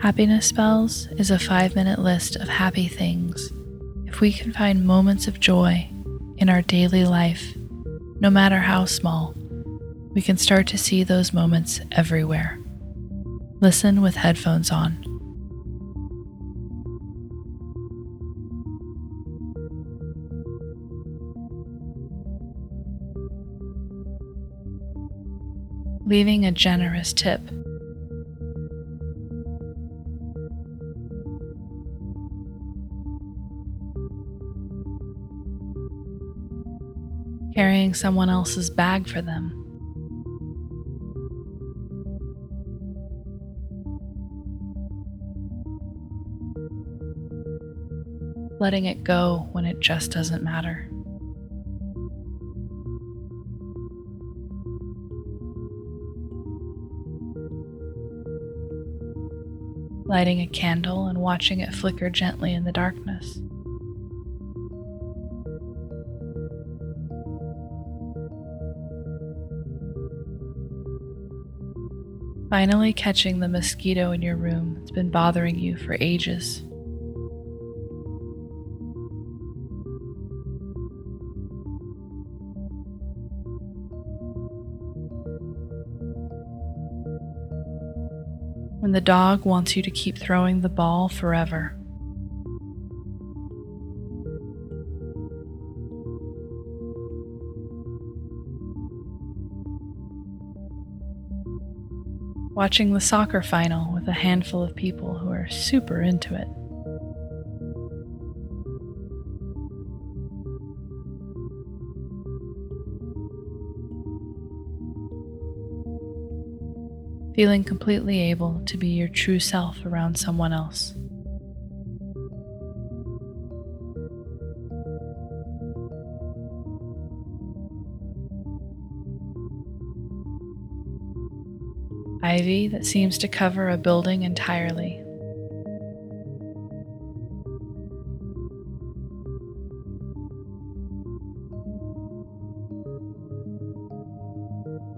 Happiness Spells is a five minute list of happy things. If we can find moments of joy in our daily life, no matter how small, we can start to see those moments everywhere. Listen with headphones on. Leaving a generous tip. Carrying someone else's bag for them. letting it go when it just doesn't matter. Lighting a candle and watching it flicker gently in the darkness. Finally, catching the mosquito in your room that's been bothering you for ages. when the dog wants you to keep throwing the ball forever. Watching the soccer final with a handful of people who are super into it. feeling completely able to be your true self around someone else. Ivy that seems to cover a building entirely.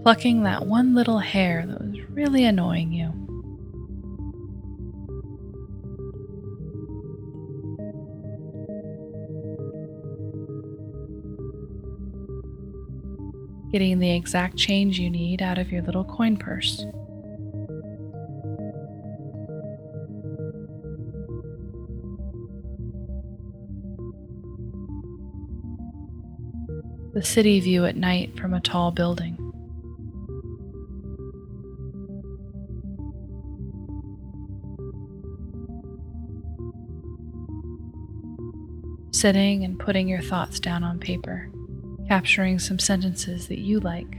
Plucking that one little hair that was really annoying you. Getting the exact change you need out of your little coin purse. The city view at night from a tall building. sitting and putting your thoughts down on paper, capturing some sentences that you like.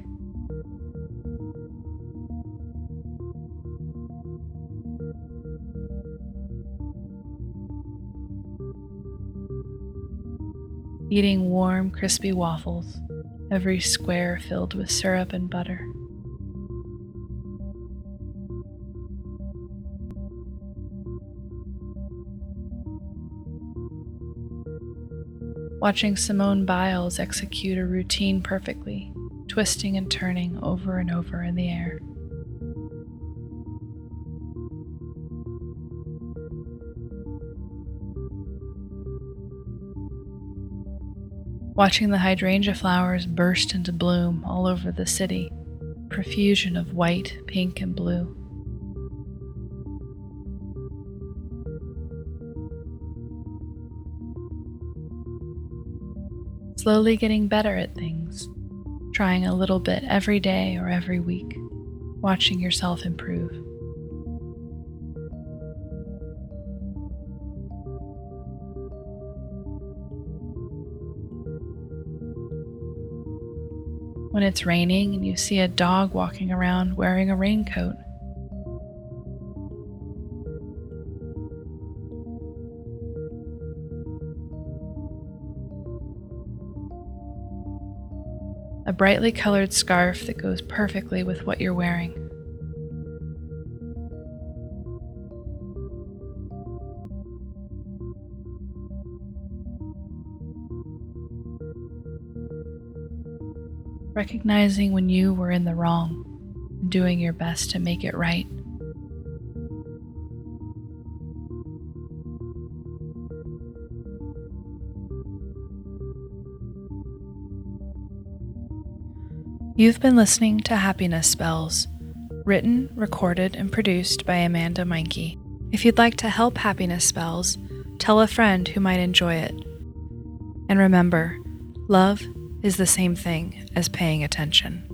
Eating warm, crispy waffles, every square filled with syrup and butter. watching Simone Biles execute a routine perfectly, twisting and turning over and over in the air. Watching the hydrangea flowers burst into bloom all over the city, profusion of white, pink, and blue. slowly getting better at things, trying a little bit every day or every week, watching yourself improve. When it's raining and you see a dog walking around wearing a raincoat, a brightly colored scarf that goes perfectly with what you're wearing. recognizing when you were in the wrong, and doing your best to make it right. You've been listening to Happiness Spells, written, recorded, and produced by Amanda Meinke. If you'd like to help Happiness Spells, tell a friend who might enjoy it. And remember, love is the same thing as paying attention.